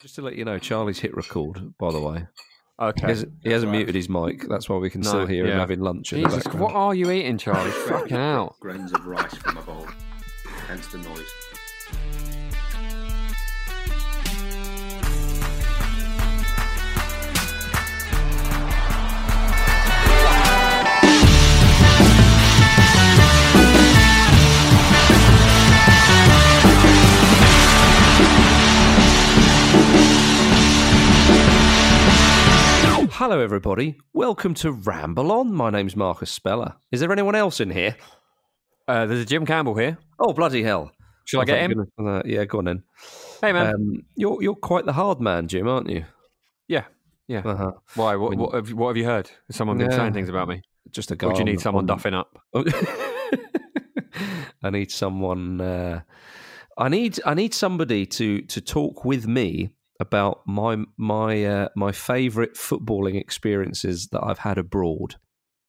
Just to let you know, Charlie's hit record, by the way. He Okay. hasn't, he hasn't muted his mic. That's why we can No, still hear him having lunch in the Jesus, background. what are you eating, Charlie? Fucking out. grains of rice from a bowl, hence the noise. Hello, everybody. Welcome to Ramble On. My name's Marcus Speller. Is there anyone else in here? Uh, there's a Jim Campbell here. Oh, bloody hell. Shall I get him? that. Yeah, go on then. Hey, man. Um, you're you're quite the hard man, Jim, aren't you? yeah. Yeah. Uh-huh. Why? What, when- what, have, you- what have you heard? Has someone been Yeah. saying things about me? Just a guy. Or do you need someone on- duffing up? I need someone. Uh, I need I need somebody to to talk with me about my my uh, my favourite footballing experiences that I've had abroad.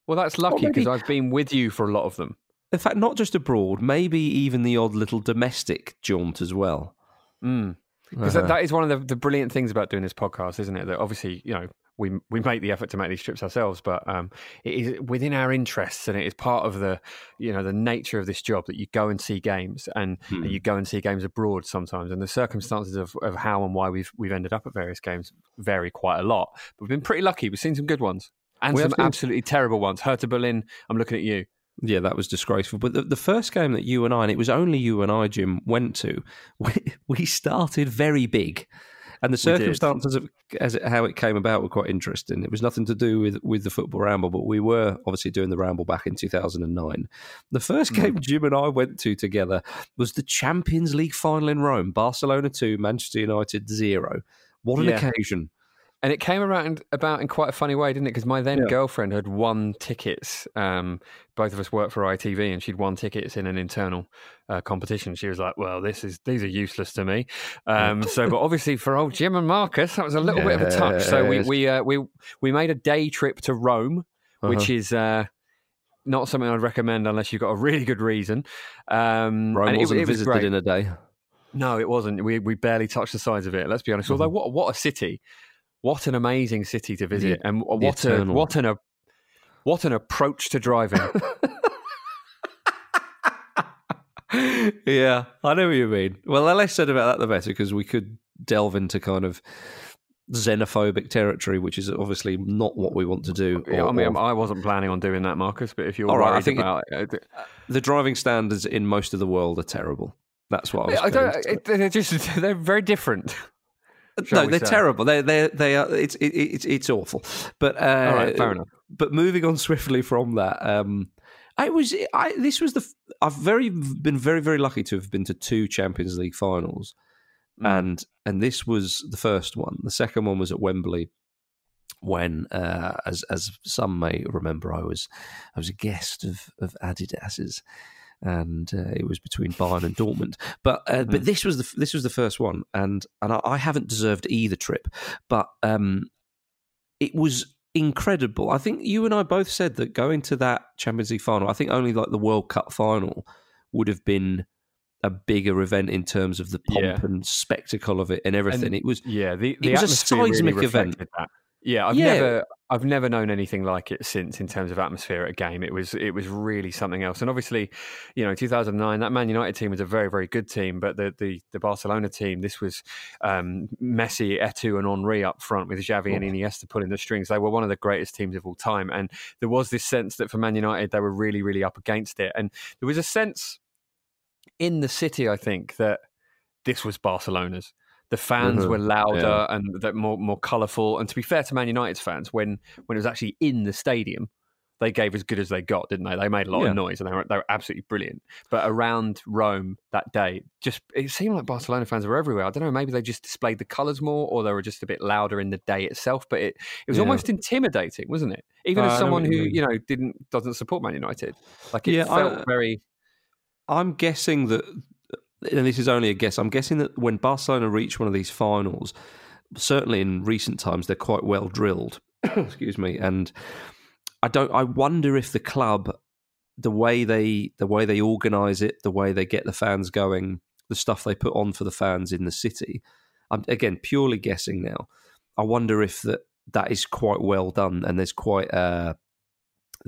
Well, that's lucky maybe- because I've been with you for a lot of them. In fact, not just abroad, maybe even the odd little domestic jaunt as well. Mm. Because Uh-huh. that, that is one of the, the brilliant things about doing this podcast, isn't it? That obviously, you know, we we make the effort to make these trips ourselves, but um, it is within our interests, and it is part of the, you know, the nature of this job that you go and see games, and, Hmm. and you go and see games abroad sometimes, and the circumstances of, of how and why we've we've ended up at various games vary quite a lot. But we've been pretty lucky; we've seen some good ones and We have some seen- absolutely terrible ones. Hertha Berlin. I'm looking at you. Yeah, that was disgraceful. But the, the first game that you and I, and it was only you and I, Jim, went to, we, we started very big. And the circumstances of as it, how it came about were quite interesting. It was nothing to do with, with the football ramble, but we were obviously doing the ramble back in 2009. The first Hmm. game Jim and I went to together was the Champions League final in Rome Barcelona 2, Manchester United 0. What an Yeah. occasion. And it came around about in quite a funny way, didn't it? Because my then Yeah. girlfriend had won tickets. Um, both of us worked for ITV, and she'd won tickets in an internal uh, competition. She was like, "Well, this is these are useless to me." Um, so, but obviously for old Jim and Marcus, that was a little bit of a touch. So we we uh, we we made a day trip to Rome, which is. Uh, not something I'd recommend unless you've got a really good reason. Um, Rome and it- wasn't it, was visited in a day. No, it wasn't. We we barely touched the sides of it. Let's be honest. Although, what what a city! What an amazing city to visit, and what a what an a- what an approach to driving. yeah, I know what you mean. Well, the less said about that, the better, because we could delve into kind of xenophobic territory, which is obviously not what we want to do. Yeah, I mean, or- I wasn't planning on doing that, Marcus. But if you're All right, I worried think about it, uh, uh, the driving standards in most of the world are terrible. That's what I was. I don't. It, they're just they're very different. No, they're say. terrible. They they they are. It's it, it's it's awful. But uh, All right, fair enough. But moving on swiftly from that, um, I was I this was the I've very been very very lucky to have been to two Champions League finals, Mm. and and this was the first one. The second one was at Wembley. When, uh, as as some may remember, I was I was a guest of of Adidas's, and uh, it was between Bayern and Dortmund. But uh, but this was the this was the first one, and and I, I haven't deserved either trip, but um, it was incredible. I think you and I both said that going to that Champions League final, I think only like the World Cup final would have been a bigger event in terms of the pomp Yeah. and spectacle of it and everything. And- it was Yeah, the, the was a atmosphere really seismic event. That. Yeah, I've Yeah. never I've never known anything like it since in terms of atmosphere at a game. It was it was really something else. And obviously, you know, 2009 that Man United team was a very very good team, but the the, the Barcelona team this was um, Messi, Eto'o, and Henry up front with Xavi and Oh. Iniesta pulling the strings. They were one of the greatest teams of all time, and there was this sense that for Man United they were really really up against it, and there was a sense in the city, I think that this was Barcelona's. The fans Mhm. were louder Yeah. and that more more colourful. And to be fair to Man United's fans, when when it was actually in the stadium, they gave as good as they got, didn't they? They made a lot Yeah. of noise and they were they were absolutely brilliant. But around Rome that day, just it seemed like Barcelona fans were everywhere. I don't know, maybe they just displayed the colours more, or they were just a bit louder in the day itself. But it it was Yeah. almost intimidating, wasn't it? Even Uh, as someone who you you know didn't doesn't support Man United, like it Yeah, I- felt very. I'm guessing that, and this is only a guess. I'm guessing that when Barcelona reach one of these finals, certainly in recent times, they're quite well drilled. Excuse me, and I don't. I wonder if the club, the way they, the way they organise it, the way they get the fans going, the stuff they put on for the fans in the city. I'm again purely guessing now. I wonder if that that is quite well done, and there's quite a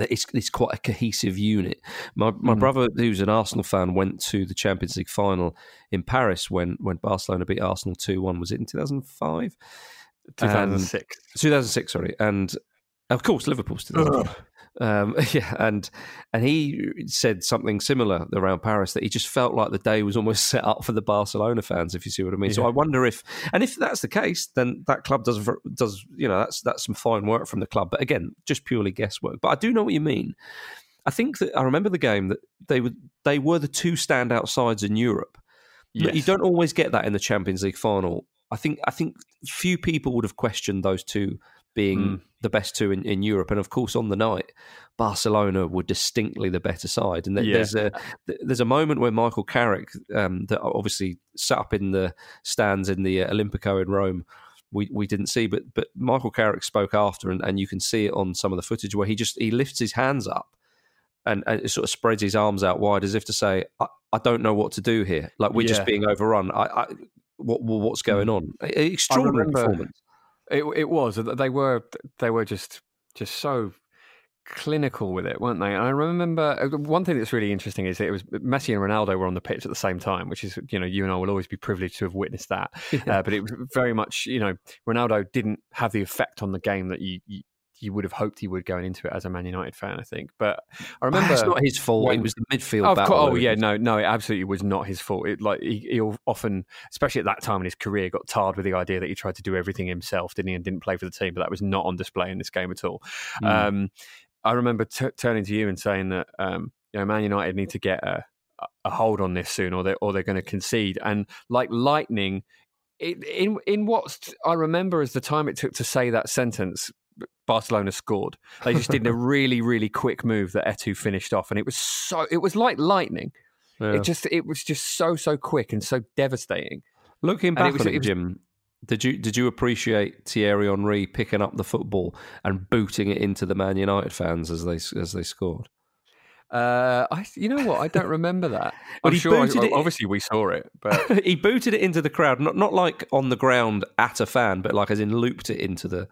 it's, it's quite a cohesive unit. My my Mm. brother, who's an Arsenal fan, went to the Champions League final in Paris when when Barcelona beat Arsenal two one. Was it in two thousand five? 2006. 2006, sorry, and of course Liverpool's 2005. Um, yeah, and and he said something similar around Paris that he just felt like the day was almost set up for the Barcelona fans, if you see what I mean. So I wonder if, and if that's the case, then that club does does you know that's that's some fine work from the club. But again, just purely guesswork. But I do know what you mean. I think that I remember the game that they were they were the two standout sides in Europe. Look, You don't always get that in the Champions League final. I think I think few people would have questioned those two being Mm. the best two in, in Europe, and of course on the night, Barcelona were distinctly the better side. And th- Yeah. there's a there's a moment where Michael Carrick, um, that obviously sat up in the stands in the uh, Olimpico in Rome. We, we didn't see, but but Michael Carrick spoke after, and, and you can see it on some of the footage where he just he lifts his hands up and, and sort of spreads his arms out wide as if to say, I, I don't know what to do here. Like we're Yeah. just being overrun. I, I what what's going on? Extraordinary remember- performance. It, it was. They were. They were just just so clinical with it, weren't they? And I remember uh, one thing that's really interesting is that it was Messi and Ronaldo were on the pitch at the same time, which is you know you and I will always be privileged to have witnessed that. Uh, but it was very much you know Ronaldo didn't have the effect on the game that you. you you would have hoped he would going into it as a Man United fan, I think. But I remember it's not his fault. when- it was the midfield Oh, battle. oh yeah, no, no, it absolutely was not his fault. It like he, he often, especially at that time in his career, got tarred with the idea that he tried to do everything himself, didn't he, and didn't play for the team. But that was not on display in this game at all. Mm. Um, I remember t- turning to you and saying that um, you know Man United need to get a, a hold on this soon, or they or they're going to concede. And like lightning, it, in in what I remember as the time it took to say that sentence. Barcelona scored. They just did a really, really quick move that Eto'o finished off, and it was so. It was like lightning. Yeah. It just, it was just so, so quick and so devastating. Looking back was- on it it, was- Jim, did you did you appreciate Thierry Henry picking up the football and booting it into the Man United fans as they as they scored? Uh, I, you know what? I don't remember that. I'm he sure. I- it- obviously, we saw it, but he booted it into the crowd, not not like on the ground at a fan, but like as in looped it into the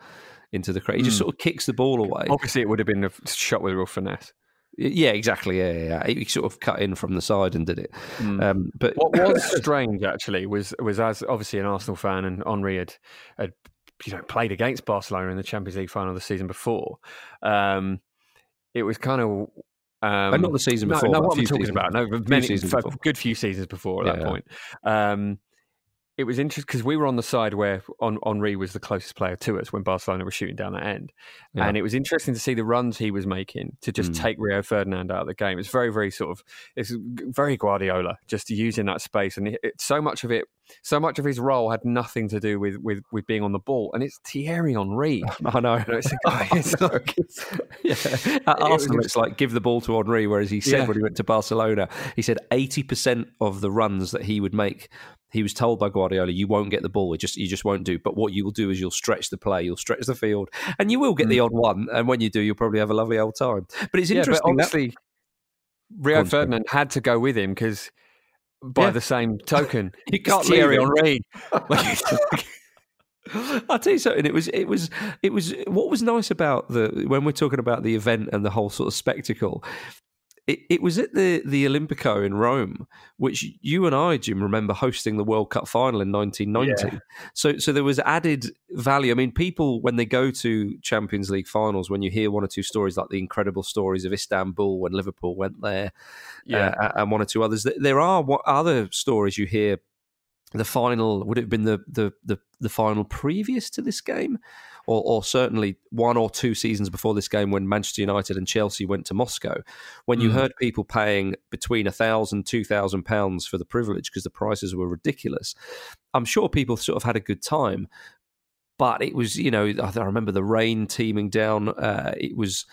into the crowd. He just Hmm. sort of kicks the ball away. obviously, it would have been a shot with real finesse. Yeah, exactly. Yeah, yeah, yeah. He sort of cut in from the side and did it. Um, but What was strange actually was was as obviously an Arsenal fan and Henry had had you know played against Barcelona in the Champions League final the season before. Um, it was kind of. Um, But not the season before, No, a what am I few talking seasons- about? No, many, a good few seasons before at that point. Um, it was interesting because we were on the side where Hen- Henry was the closest player to us when Barcelona was shooting down that end, Yeah. and it was interesting to see the runs he was making to just Mm. take Rio Ferdinand out of the game. It's very, very sort of it's very Guardiola, just using that space, and it, it, so much of it, so much of his role had nothing to do with with, with being on the ball, and it's Thierry Henry. I know. You know, it's, it's like- yeah. At was Arsenal, just- it's like give the ball to Henry, whereas he said Yeah. when he went to Barcelona, he said 80% of the runs that he would make, he was told by Guardiola, you won't get the ball. It just You just won't do. But what you will do is you'll stretch the play, you'll stretch the field, and you will get the odd one. And when you do, you'll probably have a lovely old time. But it's Mm. yeah, but interesting. that- obviously Go Rio. Ferdinand had to go with him because. By Yeah. the same token, You can't Thierry. Henry. I'll tell you something. It was, it was, it was. What was nice about the when we're talking about the event and the whole sort of spectacle. It, it was at the the Olimpico in Rome, which you and I, Jim, remember hosting the World Cup final in 1990. So, so there was added value. I mean, people when they go to Champions League finals, when you hear one or two stories like the incredible stories of Istanbul when Liverpool went there, yeah, uh, and one or two others. There are other stories you hear. The final would it have been the the the, the final previous to this game, or, or certainly one or two seasons before this game when Manchester United and Chelsea went to Moscow, when you Mm. heard people paying between a thousand two thousand pounds for the privilege because the prices were ridiculous. I'm sure people sort of had a good time, but it was you know I remember the rain teeming down. Uh, it was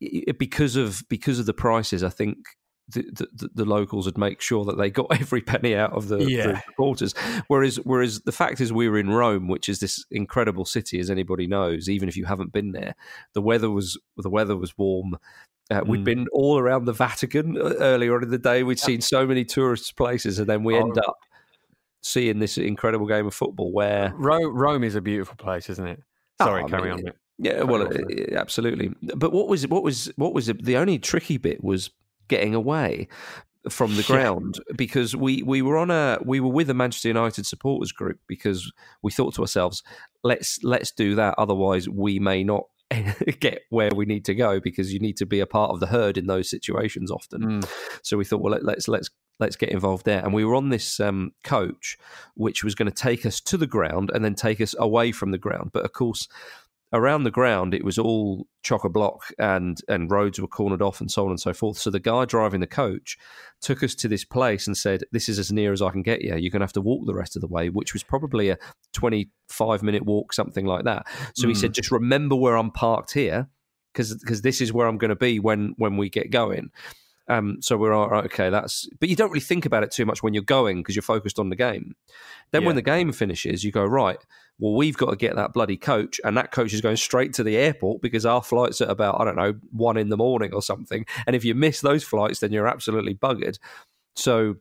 it, because of because of the prices. I think the, the, the locals would make sure that they got every penny out of the, Yeah. the supporters. Whereas whereas the fact is we were in Rome, which is this incredible city, as anybody knows, even if you haven't been there. The weather was the weather was warm. Uh, We'd Mm. been all around the Vatican uh, earlier on in the day. We'd seen so many tourist places, and then we end Oh. up seeing this incredible game of football where Rome, Rome is a beautiful place, isn't it? Sorry, Oh, I carry mean, on. Mate. Yeah, well, uh, absolutely. But what was what was what was the only tricky bit was getting away from the ground because we we were on a we were with a Manchester United supporters group because we thought to ourselves, let's let's do that. Otherwise, we may not get where we need to go because you need to be a part of the herd in those situations often. Mm. So we thought, well, let, let's let's let's get involved there. And we were on this um, coach, which was going to take us to the ground and then take us away from the ground. But of course, around the ground, it was all chock a block, and and roads were cornered off, and so on and so forth. So the guy driving the coach took us to this place and said, "This is as near as I can get you. You're going to have to walk the rest of the way," which was probably a 25 minute walk, something like that. So he Mm. said, "Just remember where I'm parked here." Because this is where I'm going to be when when we get going, um, so we're all right, okay. That's but you don't really think about it too much when you're going because you're focused on the game. Then when the game finishes, you go right. Well, we've got to get that bloody coach, and that coach is going straight to the airport because our flight's at about I don't know one in the morning or something. And if you miss those flights, then you're absolutely buggered. So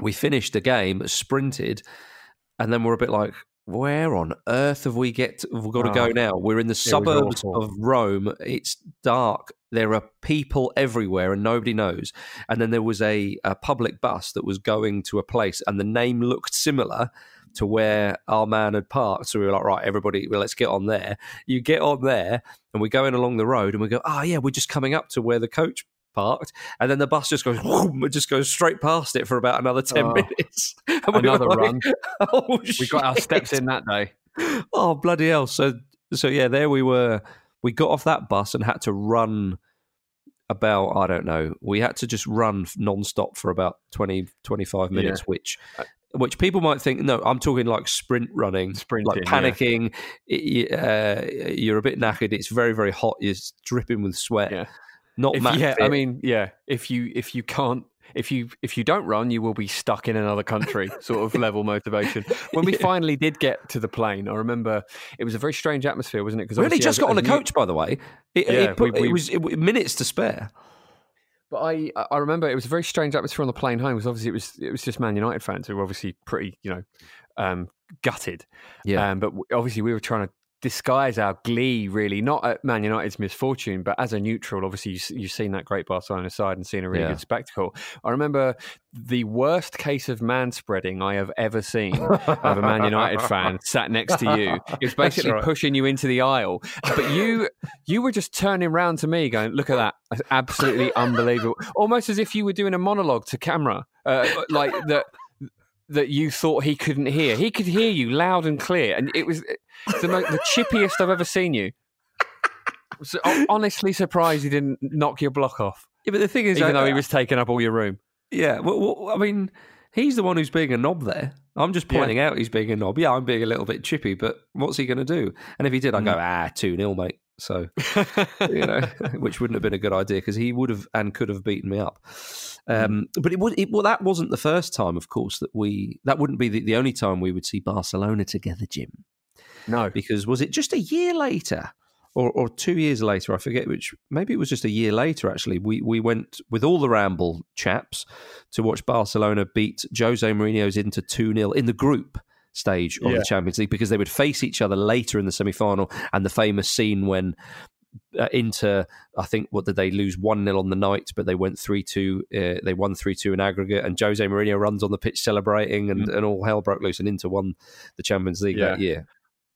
we finished the game, sprinted, and then we're a bit like, where on earth have we get? We've got to go Oh, now. We're in the suburbs of Rome. It's dark. There are people everywhere, and nobody knows. And then there was a, a public bus that was going to a place, and the name looked similar to where our man had parked. So we were like, right, everybody, well, let's get on there. You get on there, and we're going along the road, and we go, oh yeah, we're just coming up to where the coach parked, and then the bus just goes, whoom, it just goes straight past it for about another ten Oh. minutes. And we Another like, run. Oh, We got our steps in that day. Oh bloody hell! So so yeah, there we were. We got off that bus and had to run about I don't know. We had to just run non-stop for about 20, 25 minutes, which uh, which people might think no, I'm talking like sprint running, Sprinting, like yeah. panicking. It- uh, you're a bit knackered. It's very very hot. You're dripping with sweat. Yeah. Not If, yeah, fit. I mean, yeah. If you if you can't if you if you don't run, you will be stuck in another country. Sort of level motivation. When we Yeah. finally did get to the plane, I remember it was a very strange atmosphere, wasn't it? Because really just got on the coach, by the way. It, Yeah, it, put, we- we- it was it, minutes to spare. But I I remember it was a very strange atmosphere on the plane home because obviously it was it was just Man United fans who were obviously pretty you know um, gutted. Yeah. Um, but w- obviously we were trying to disguise our glee really. Not at Man United's misfortune but as a neutral obviously you, you've seen that great Barcelona side and seen a really Yeah. good spectacle. I remember the worst case of man spreading I have ever seen of a Man United fan sat next to you. It was basically right. pushing you into the aisle. But you you were just turning round to me going look at that. That's absolutely unbelievable. Almost as if you were doing a monologue to camera uh, like that that you thought he couldn't hear he could hear you loud and clear and it was the, mo- the chippiest I've ever seen you so, I'm honestly surprised he didn't knock your block off Yeah, but the thing is, even I- though he was taking up all your room Yeah, well, well, I mean, he's the one who's being a knob there. I'm just Yeah. pointing out he's being a knob. Yeah, I'm being a little bit chippy, but what's he going to do? And if he did, I'd go, ah, 2 0, mate. So, you know, which wouldn't have been a good idea because he would have and could have beaten me up. Um, but it would, it, well, that wasn't the first time, of course, that we, that wouldn't be the, the only time we would see Barcelona together, Jim no because was it just a year later or, or two years later? I forget which. Maybe it was just a year later. Actually, we we went with all the Ramble chaps to watch Barcelona beat Jose Mourinho's Inter two 0 in the group stage of Yeah. the Champions League because they would face each other later in the semi final and the famous scene when. Uh, Inter, I think, what did they lose one 0 on the night, but they went three two. Uh, they won three two in aggregate, and Jose Mourinho runs on the pitch celebrating, and, and all hell broke loose. And Inter won the Champions League that Yeah. year.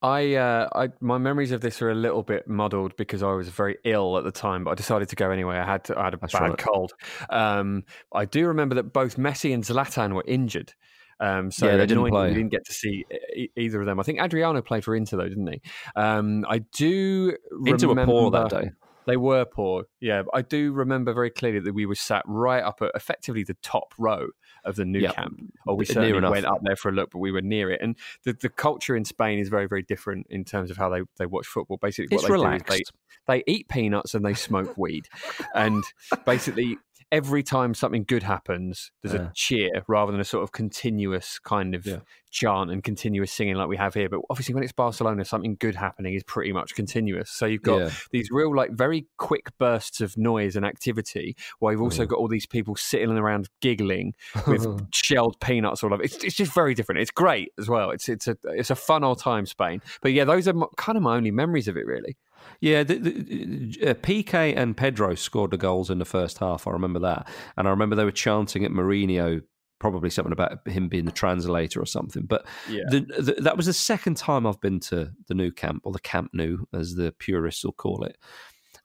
I, uh, I, my memories of this are a little bit muddled because I was very ill at the time, but I decided to go anyway. I had, to, I had a That's bad right. cold. Um, I do remember that both Messi and Zlatan were injured. Um, so Yeah, they didn't play. We didn't get to see e- either of them. I think Adriano played for Inter though, didn't he? Um, I do Inter were remember poor that day. They were poor, yeah. I do remember very clearly that we were sat right up at effectively the top row of the new Yeah. camp. Or we certainly went up there for a look, but we were near it. And the, the culture in Spain is very, very different in terms of how they, they watch football. Basically, It's they relaxed. do is they, they eat peanuts and they smoke weed. And basically, every time something good happens, there's Yeah. a cheer rather than a sort of continuous kind of Yeah. chant and continuous singing like we have here. But obviously, when it's Barcelona, something good happening is pretty much continuous. So you've got Yeah. these real, like, very quick bursts of noise and activity, while you've also got all these people sitting around giggling with shelled peanuts all over. It's, it's just very different. It's great as well. It's it's a it's a fun old time, Spain. But yeah, those are kind of my only memories of it, really. Yeah, the, the, uh, Piqué and Pedro scored the goals in the first half. I remember that, and I remember they were chanting at Mourinho, probably something about him being the translator or something. But Yeah. the, the, that was the second time I've been to the Nou Camp or the Camp Nou, as the purists will call it,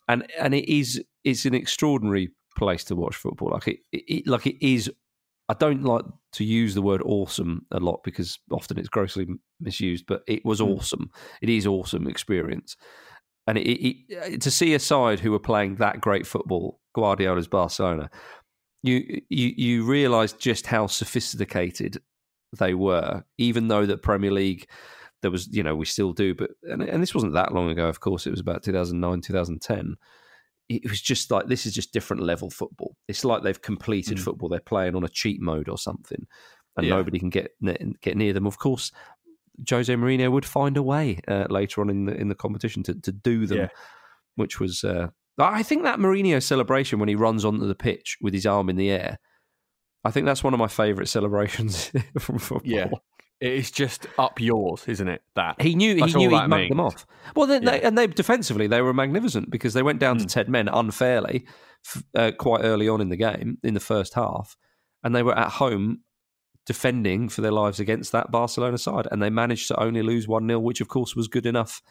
and and it is it's an extraordinary place to watch football. Like it, it like it is. I don't like to use the word awesome a lot because often it's grossly misused, but it was Mm. awesome. It is awesome experience and it, it, to see a side who were playing that great football, Guardiola's Barcelona, you you you realise just how sophisticated they were. Even though the Premier League, there was you know we still do, but and, and this wasn't that long ago. Of course, it was about 2009, 2010. It was just like this is just different level football. It's like they've completed Mm. football. They're playing on a cheat mode or something, and Yeah. nobody can get get near them. Of course, Jose Mourinho would find a way uh, later on in the in the competition to, to do them, Yeah. which was uh, I think that Mourinho celebration when he runs onto the pitch with his arm in the air. I think that's one of my favourite celebrations from football. Yeah. It is just up yours, isn't it? That He knew That's he knew he'd mugged them off. Well, then they, and they defensively they were magnificent because they went down to Mm. ten men unfairly, uh, quite early on in the game in the first half, and they were at home defending for their lives against that Barcelona side, and they managed to only lose one 0 which of course was good enough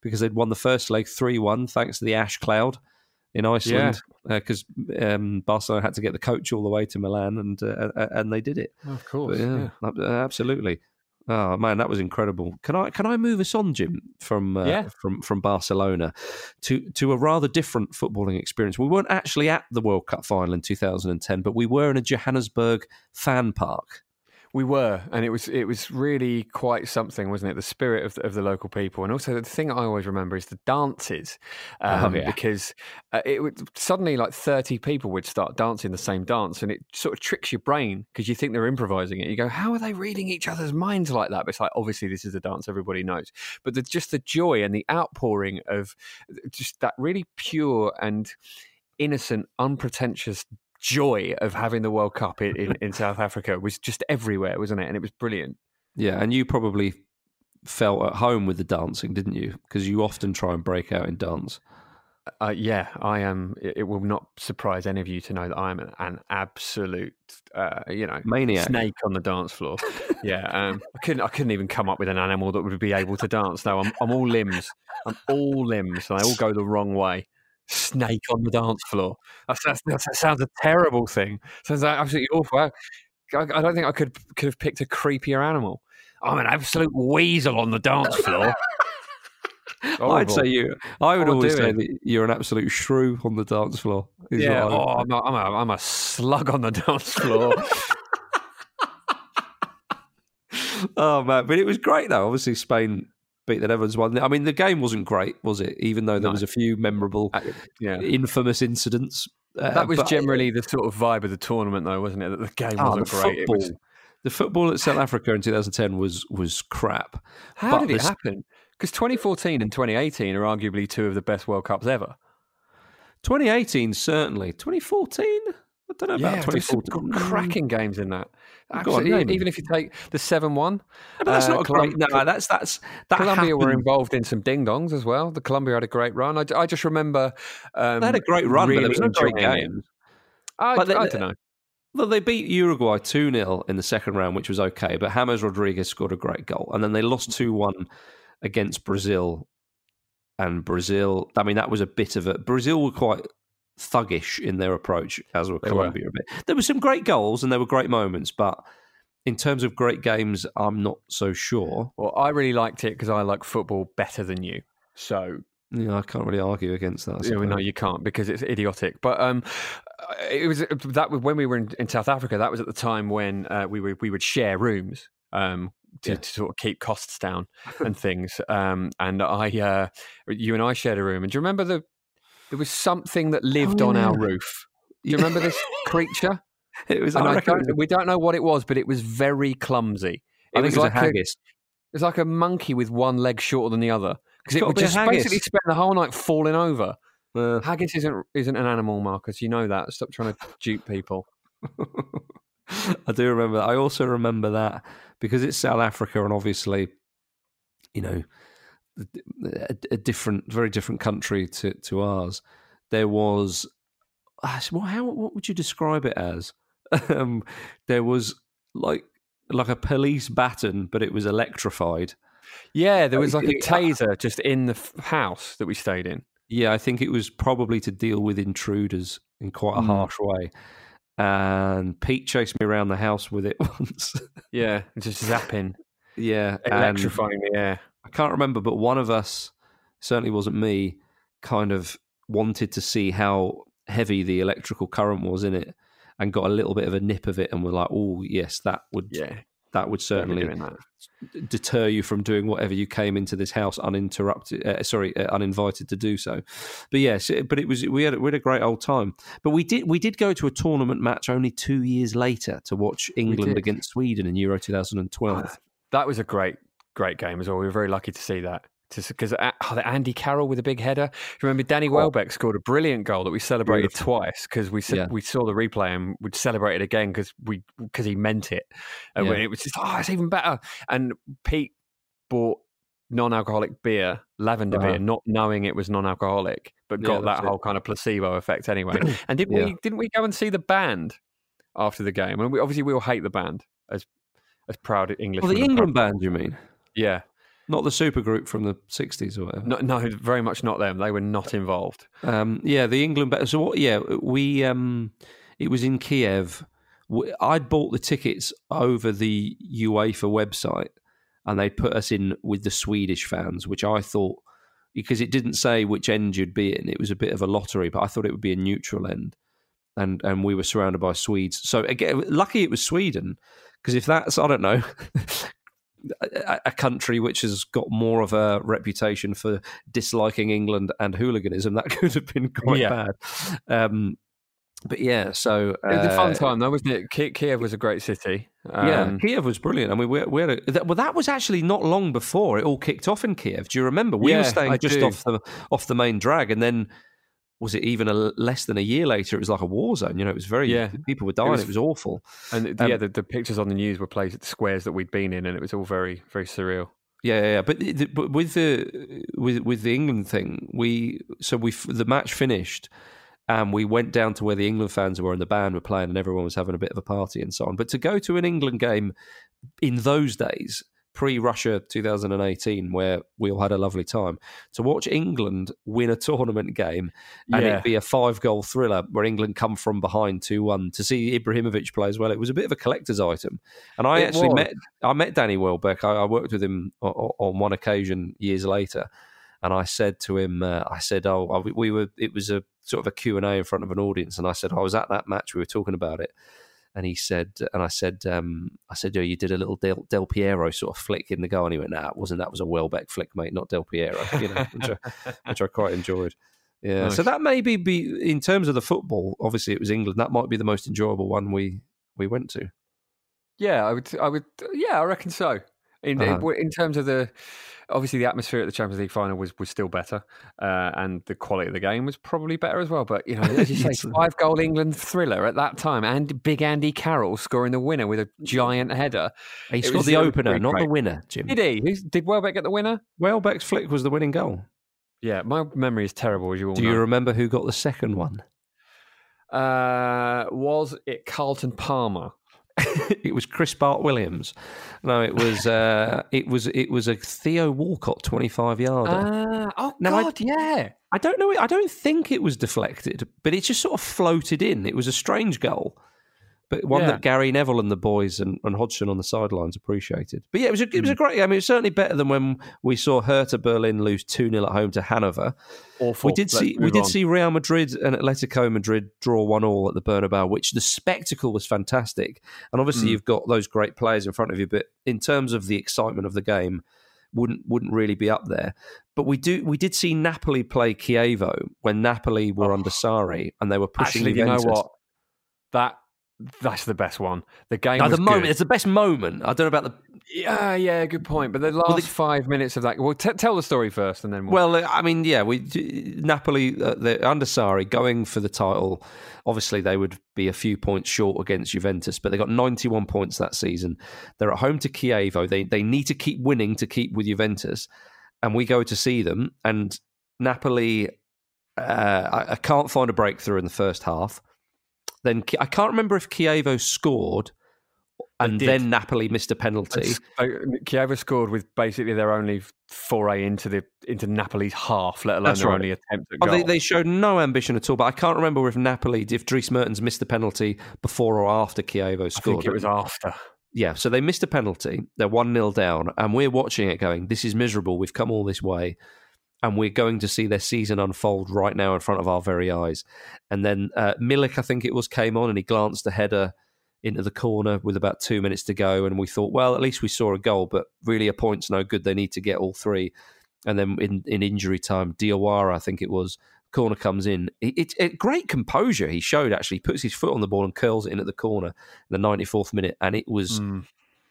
because they'd won the first leg three one thanks to the ash cloud in Iceland because um, Barcelona had to get the coach all the way to Milan and uh, uh, and they did it. of But course. yeah, absolutely. Oh man, that was incredible. Can I can I move us on, Jim, from uh, Yeah. from from Barcelona to to a rather different footballing experience? We weren't actually at the World Cup final in 2010, but we were in a Johannesburg fan park. We were, and it was it was really quite something, wasn't it? The spirit of the, of the local people, and also the thing I always remember is the dances, Oh, um, yeah. because uh, it would suddenly like thirty people would start dancing the same dance, and it sort of tricks your brain because you think they're improvising it. You go, how are they reading each other's minds like that? But it's like obviously this is a dance everybody knows, but the, just the joy and the outpouring of just that really pure and innocent, unpretentious joy of having the World Cup in, in, in South Africa was just everywhere, wasn't it? And it was brilliant. Yeah, and you probably felt at home with the dancing, didn't you? Because you often try and break out in dance. Uh, yeah, I am. It, will not surprise any of you to know that I am an, an absolute, uh, you know, Maniac. snake on the dance floor. yeah, um, I couldn't. I couldn't even come up with an animal that would be able to dance. No, I'm. I'm all limbs. I'm all limbs, and I all go the wrong way. Snake on the dance floor. That's, that's, that sounds a terrible thing. Sounds absolutely awful. I, I don't think I could could have picked a creepier animal. I'm an absolute weasel on the dance floor. I'd say you. I would I always say it. that you're an absolute shrew on the dance floor. Yeah, oh, I'm, a, I'm, a, I'm a slug on the dance floor. oh man, but it was great though. Obviously, Spain beat the Netherlands one. I mean, the game wasn't great, was it? Even though there No. was a few memorable, Uh, yeah. infamous incidents. Uh, That was generally the sort of vibe of the tournament, though, wasn't it? That the game Ah, wasn't the great. Football. was, The football at South Africa in 2010 was was crap. how But did it happen? Because 2014 and 2018 are arguably two of the best World Cups ever. 2018 certainly. 2014. I don't know about Yeah, some 2014. cracking games in that. Go on, Absolutely, name 'em. even if you take the seven-one, But that's uh, not a great. Colum- No, that's that's that Colombia were involved in some ding dongs as well. The Colombia had a great run. I, I just remember um, They had a great run, but really there was no great game. I, But they- I don't know. Well, they beat Uruguay 2 0 in the second round, which was okay, but James Rodriguez scored a great goal. And then they lost 2 1 against Brazil. And Brazil, I mean, that was a bit of a. Brazil were quite thuggish in their approach, as were They were. Colombia a bit. There were some great goals and there were great moments, but in terms of great games, I'm not so sure. Well, I really liked it because I like football better than you. So know, I can't really argue against that. Yeah, no, you can't because it's idiotic. But um, it was that when we were in, in South Africa. That was at the time when uh, we would we would share rooms um, to, Yeah. to sort of keep costs down and things. Um, and I, uh, you and I shared a room. And do you remember the there was something that lived Oh, on our roof? Do you remember this creature? It was, And I it don't, we don't know what it was, but it was very clumsy. I think was it was like a haggis. It was like a monkey with one leg shorter than the other because it would be just basically spend the whole night falling over. Uh, Haggis isn't isn't an animal, Marcus. You know that. Stop trying to dupe people. I do remember. That. I also remember that because it's South Africa, and obviously, you know, a, a different, very different country to to ours. There was, ah, well, how what would you describe it as? Um, there was like like a police baton, but it was electrified. Yeah, there was like a taser just in the house that we stayed in. Yeah, I think it was probably to deal with intruders in quite a Mm. harsh way. And Pete chased me around the house with it once. Yeah, just zapping, yeah, electrifying the air. I can't remember, but one of us, certainly wasn't me, kind of wanted to see how heavy the electrical current was in it and got a little bit of a nip of it and were like, oh, yes, that would Yeah, that would certainly that. deter you from doing whatever you came into this house uninterrupted, uh, sorry, uh, uninvited to do so. But yes, it- but it was we had we had a great old time. But we did we did go to a tournament match only two years later to watch England against Sweden in Euro 2012. That was a great, great game as well. We were very lucky to see that. Because oh, the Andy Carroll with a big header. Remember, Danny Welbeck scored a brilliant goal that we celebrated Beautiful. twice because we Yeah. we saw the replay and we'd celebrate it again because we because he meant it. And Yeah. it was just oh, it's even better. And Pete bought non-alcoholic beer, lavender Uh-huh. beer, not knowing it was non-alcoholic, but got that's that it. whole kind of placebo effect anyway. and didn't Yeah. we didn't we go and see the band after the game? And we obviously we all hate the band as as proud English. Well, the England band, you mean? Yeah. Not the supergroup from the 60s or whatever. No, no, very much not them. They were not involved. Um, yeah, the England. So what? Yeah, we. Um, it was in Kiev. I'd bought the tickets over the UEFA website, and they put us in with the Swedish fans, which I thought because it didn't say which end you'd be in. It was a bit of a lottery, but I thought it would be a neutral end, and and we were surrounded by Swedes. So again, lucky it was Sweden because if that's I don't know. a- A country which has got more of a reputation for disliking England and hooliganism, that could have been quite Yeah. bad. Um, but yeah, so It was a fun uh, time, though, wasn't it? Ki- Kiev was a great city. yeah, Um, Kiev was brilliant. I mean, we, we had a, that, well, that was actually not long before it all kicked off in Kiev. Do you remember? We Yeah, were staying I just do. off the off the main drag, and then was it even a, less than a year later? It was like a war zone. You know, it was very Yeah. people were dying. It was- was, awful. and um, yeah, the, the pictures on the news were placed at the squares that we'd been in, and it was all very, very surreal. Yeah, yeah, yeah. But, the, but with the with with the England thing, we so we the match finished, and we went down to where the England fans were and the band were playing, and everyone was having a bit of a party and so on. But to go to an England game in those days, pre Russia 2018, where we all had a lovely time, to watch England win a tournament game and Yeah. it be a five goal thriller where England come from behind 2 1 to see Ibrahimovic play as well, it was a bit of a collector's item. And I It actually was. met I met Danny Welbeck. I, I worked with him on, on one occasion years later. And I said to him, uh, I said, "Oh, I- we were. It was a sort of a Q and A in front of an audience." And I said, "I was at that match. We were talking about it." And he said, and I said, um, I said, "Oh, you did a little Del, Del Piero sort of flick in the goal." And he went, "Nah, it wasn't. That was a Welbeck flick, mate, not Del Piero." You know, which, I, which I quite enjoyed. Yeah, so Nice. that maybe be in terms of the football. Obviously, it was England. That might be the most enjoyable one we we went to. Yeah, I would, I would, yeah, I reckon so. In Uh-huh. in, terms of the, obviously the atmosphere at the Champions League final was was still better, uh, and the quality of the game was probably better as well. But you know, as you say, five goal England thriller at that time, and big Andy Carroll scoring the winner with a giant header. He scored the opener, not the winner, Jim. Did he? Who's, did Welbeck get the winner? Welbeck's flick was the winning goal. Yeah, my memory is terrible, as you all Do know. you remember who got the second one? uh, was it Carlton Palmer? it was Chris Bart Williams. No, it was uh, it was it was a Theo Walcott twenty five yarder. Ah, oh No, I- God, yeah. I don't know. I don't think it was deflected, but it just sort of floated in. It was a strange goal, but one Yeah. that Gary Neville and the boys and, and Hodgson on the sidelines appreciated. But yeah, it was a, it Hmm. was a great. I mean, it was certainly better than when we saw Hertha Berlin lose two 0 at home to Hanover. Awful. We did Let's see we did see Real Madrid and Atletico Madrid draw one all at the Bernabeu, which the spectacle was fantastic. And obviously, Mm. you've got those great players in front of you, but in terms of the excitement of the game, wouldn't wouldn't really be up there. But we do we did see Napoli play Chievo when Napoli were Oh. under Sarri and they were pushing. Actually, you know what? That that's the best one. The game. No, the moment. good. It's the best moment. I don't know about the. Yeah, yeah, good point. But the last the- five minutes of that. Well, t- tell the story first, and then we'll. Well, I mean, yeah, we Napoli uh, they're under going for the title. Obviously, they would be a few points short against Juventus, but they got 91 points that season. They're at home to Chievo. They they need to keep winning to keep with Juventus, and we go to see them. And Napoli, uh, I, I can't find a breakthrough in the first half. Then I can't remember if Chievo scored, and then Napoli missed a penalty. Uh, Chievo scored with basically their only foray into the into Napoli's half, let alone That's their right. only attempt at Oh, goal. they, they showed no ambition at all, but I can't remember if Napoli, if Dries Mertens missed the penalty before or after Chievo I scored. think it was after. Yeah, so they missed a penalty. They're 1 0 down, and we're watching it going, this is miserable. We've come all this way, and we're going to see their season unfold right now in front of our very eyes. And then uh, Milik, I think it was, came on and he glanced a header into the corner with about two minutes to go. And we thought, well, at least we saw a goal, but really a point's no good. They need to get all three. And then in, in injury time, Diawara, I think it was, corner comes in. It's it, great composure he showed, actually. He puts his foot on the ball and curls it in at the corner in the 94th minute. And it was Mm.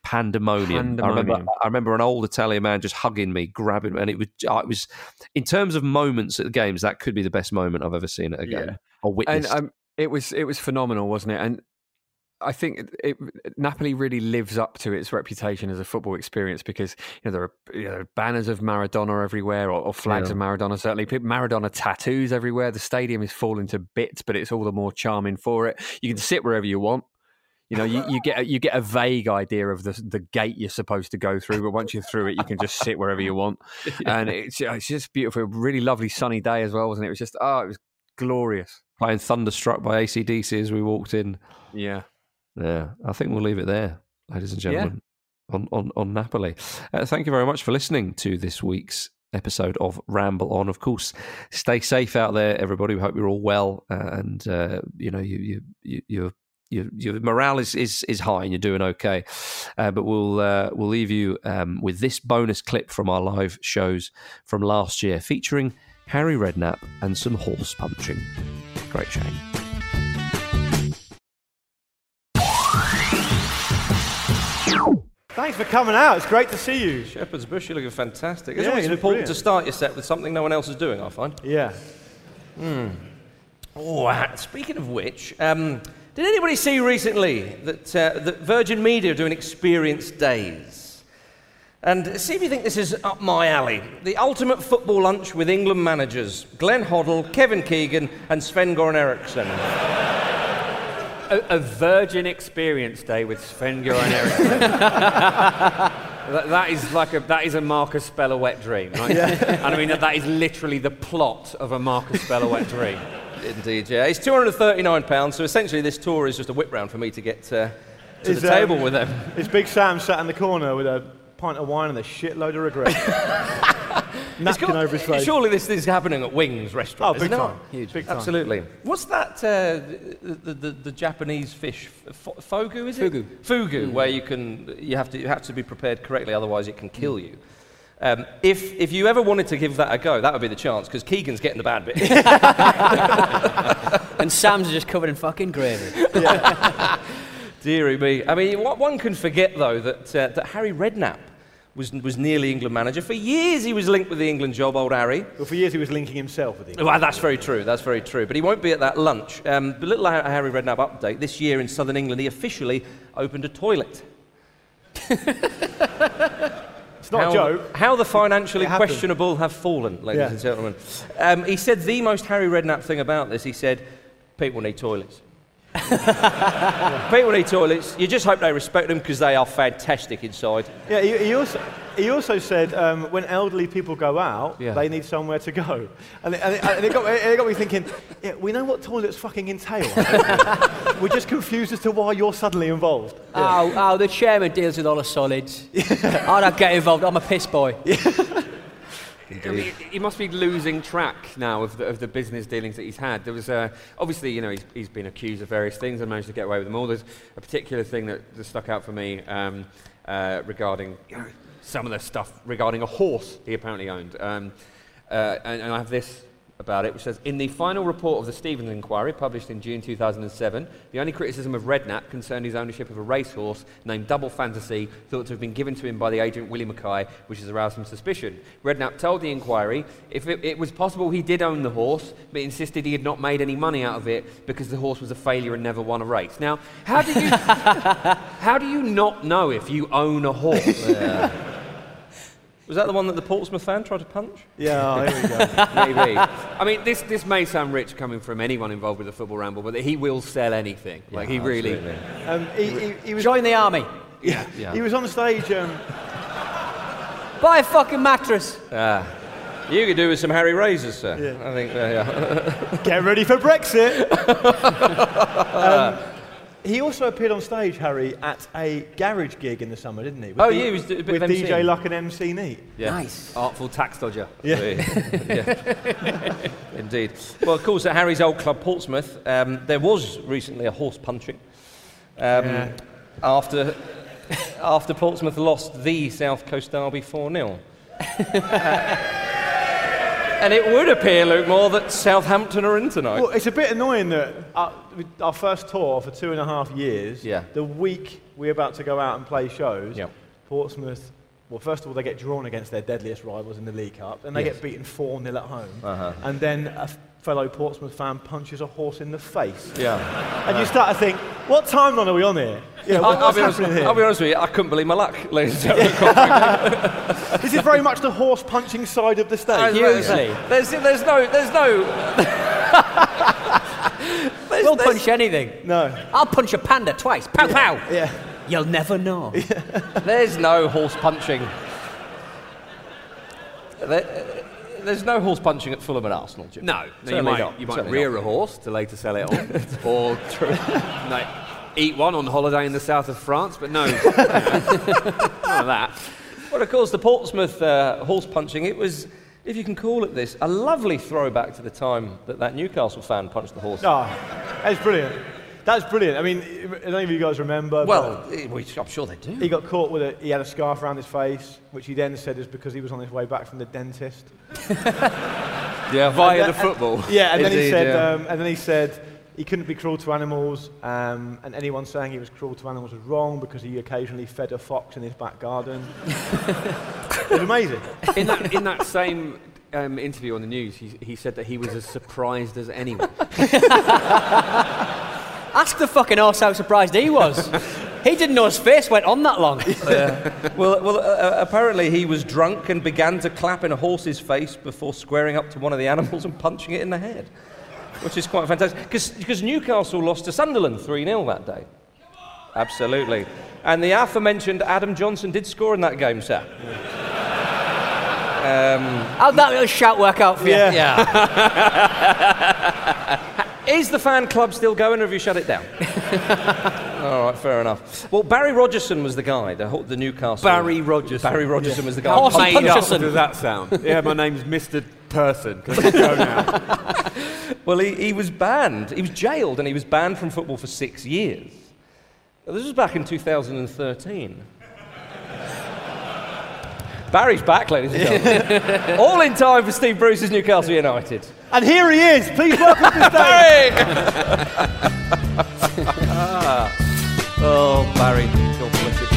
Pandemonium. I remember, I remember an old Italian man just hugging me, grabbing me, and it was, it was, in terms of moments at the games, that could be the best moment I've ever seen at a game Yeah. or and witnessed. um, it was it was phenomenal, wasn't it? And I think it, it, Napoli really lives up to its reputation as a football experience because you know there are, you know, banners of Maradona everywhere, or, or flags Yeah. of Maradona. Certainly, Maradona tattoos everywhere. The stadium is falling to bits, but it's all the more charming for it. You can sit wherever you want. You know, you, you get a, you get a vague idea of the the gate you're supposed to go through, but once you're through it, you can just sit wherever you want, and it's it's just beautiful. Really lovely sunny day as well, wasn't it? It was just oh, it was glorious. Playing Thunderstruck by ACDC as we walked in. Yeah. Yeah, I think we'll leave it there, ladies and Yeah. gentlemen, on, on, on Napoli. Uh, thank you very much for listening to this week's episode of Ramble On. Of course, stay safe out there, everybody. We hope you're all well, uh, and uh, you know you you you. You your, your morale is, is, is high and you're doing okay. Uh, but we'll uh, we'll leave you um, with this bonus clip from our live shows from last year, featuring Harry Redknapp and some horse punching. Great shame. Thanks for coming out. It's great to see you. Shepherd's Bush, you're looking fantastic. It's Yeah, always important brilliant. to start your set with something no one else is doing, I find. Yeah. Oh, ah, speaking of which, um, did anybody see recently that, uh, that Virgin Media are doing experience days? And see if you think this is up my alley. The ultimate football lunch with England managers Glenn Hoddle, Kevin Keegan, and Sven Goran Eriksson. a, a virgin experience day with Sven Göran Eriksson. that, that is like a that is a Marcus Speller wet dream, right? Yeah. and I mean that, that is literally the plot of a Marcus Speller wet dream. Indeed, yeah. It's £239, so essentially this tour is just a whip round for me to get uh, to Is, the table um, with them. Is Big Sam sat in the corner with a pint of wine and a shitload of regret? It's Napkin got- over his face. Surely this is happening at Wings restaurant. Oh, restaurant, big isn't it? time. Huge. Big time. Absolutely. What's that? Uh, the, the, the Japanese fish, f- fogu is it? Fugu. Fugu, where you can you have to you have to be prepared correctly, otherwise it can kill you. Um, if if you ever wanted to give that a go, that would be the chance because Keegan's getting the bad bit. And Sam's just covered in fucking gravy. Deary me. I mean, what one can forget though that uh, that Harry Redknapp was was nearly England manager for years. He was linked with the England job, old Harry. Well, for years he was linking himself with the it. Well, that's very true. That's very true. But he won't be at that lunch. Um, the little Harry Redknapp update this year in southern England, he officially opened a toilet. It's not how, a joke. How the financially questionable have fallen, ladies Yeah. and gentlemen. Um, he said the most Harry Redknapp thing about this. He said, "People need toilets." People need toilets. You just hope they respect them because they are fantastic inside. Yeah, he, he also he also said um, when elderly people go out, Yeah. they need somewhere to go, and it, and it, and it, got, me- it got me thinking. Yeah, we know what toilets fucking entail. We're just confused as to why you're suddenly involved. Oh, oh, the chairman deals with all the solids. I don't get involved. I'm a piss boy. I mean, he must be losing track now of the, of the business dealings that he's had. There was uh, obviously, you know, he's, he's been accused of various things and managed to get away with them all. There's a particular thing that, that stuck out for me um, uh, regarding you know, some of the stuff regarding a horse he apparently owned. Um, uh, and, and I have this about it, which says In the final report of the Stevens inquiry, published in June 2007, the only criticism of Redknapp concerned his ownership of a racehorse named Double Fantasy, thought to have been given to him by the agent Willie Mackay, which has aroused some suspicion. Redknapp told the inquiry if it, it was possible he did own the horse, but insisted he had not made any money out of it because the horse was a failure and never won a race. Now, how do you, how do you not know if you own a horse? Was that the one that the Portsmouth fan tried to punch? Yeah, here we go. Maybe. I mean, this, this may sound rich coming from anyone involved with the football ramble, but he will sell anything. like, he really. Um, he, he, he was, Join the army. Yeah. he was on stage. Um, Buy a fucking mattress. Ah. You could do with some Harry Razors, sir. Yeah. I think. Uh, yeah. Get ready for Brexit. um, he also appeared on stage, Harry, at a garage gig in the summer, didn't he? With Oh, D- yeah, he was d- a bit with of MC. DJ Luck and MC Neat. yeah. Nice. Artful tax dodger. yeah. Indeed. Well, of course, at Harry's old club, Portsmouth, um, there was recently a horse punching. Um, Yeah. After, after Portsmouth lost the South Coast Derby 4 0. and it would appear, Luke Moore, that Southampton are in tonight. Well, it's a bit annoying that our, our first tour for two and a half years, Yeah. the week we're about to go out and play shows, Yeah. Portsmouth, well, first of all, they get drawn against their deadliest rivals in the League Cup, and they Yes. get beaten 4 0 at home. Uh-huh. And then a fellow Portsmouth fan punches a horse in the face. yeah. And you start to think, what timeline are we on here? Yeah, what, I'll, what's be honest, here? I'll be honest with you, I couldn't believe my luck, ladies and gentlemen. This is very much the horse punching side of the stage. Hugely. There's, there's no, there's no. there's, We'll there's- punch anything. No. I'll punch a panda twice. Pow pow. Yeah. You'll never know. There's no horse punching. There, there's no horse punching at Fulham and Arsenal, Jim. No, no you Certainly might, not. you might Certainly rear not. a horse to later sell it on, or no, eat one on holiday in the south of France, but no, you know, none of that. Well, of course, the Portsmouth uh, horse punching, it was, if you can call it this, a lovely throwback to the time that that Newcastle fan punched the horse. Oh, that's brilliant. That's brilliant. I mean, I don't know if you guys remember. but Well, eh, I'm sure they do. he got caught with a. He had a scarf around his face, which he then said is because he was on his way back from the dentist. Yeah, via And the then- football. Yeah, and then he said, yeah. um, and then he said he couldn't be cruel to animals, um, and anyone saying he was cruel to animals was wrong because he occasionally fed a fox in his back garden. it was amazing. In that, in that same um, interview on the news, he, he said that he was as surprised as anyone. Ask the fucking horse how surprised he was. he didn't know his face went on that long. Well, well uh, uh, apparently he was drunk and began to clap in a horse's face before squaring up to one of the animals and punching it in the head, which is quite fantastic. Because Newcastle lost to Sunderland 3 0 that day. Absolutely. And the aforementioned Adam Johnson did score in that game, sir. How'd that little shout work out for you? Yeah. Yeah. Is the fan club still going, or have you shut it down? All right, fair enough. Well, Barry Rogerson was the guy, the, ho- the Newcastle. Barry Rogerson. Barry Rogerson was the guy. Horsey Made up, Puncherson. does that sound? Yeah, my name's Mr. Person. Can I go now? Well, he, he was banned. He was jailed and he was banned from football for six years. This was back in 2013. Barry's back, ladies and gentlemen. All in time for Steve Bruce's Newcastle United. And here he is. Please welcome to the stage. Barry! oh, Barry. God bless you.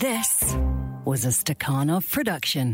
This was a Stakhanov production.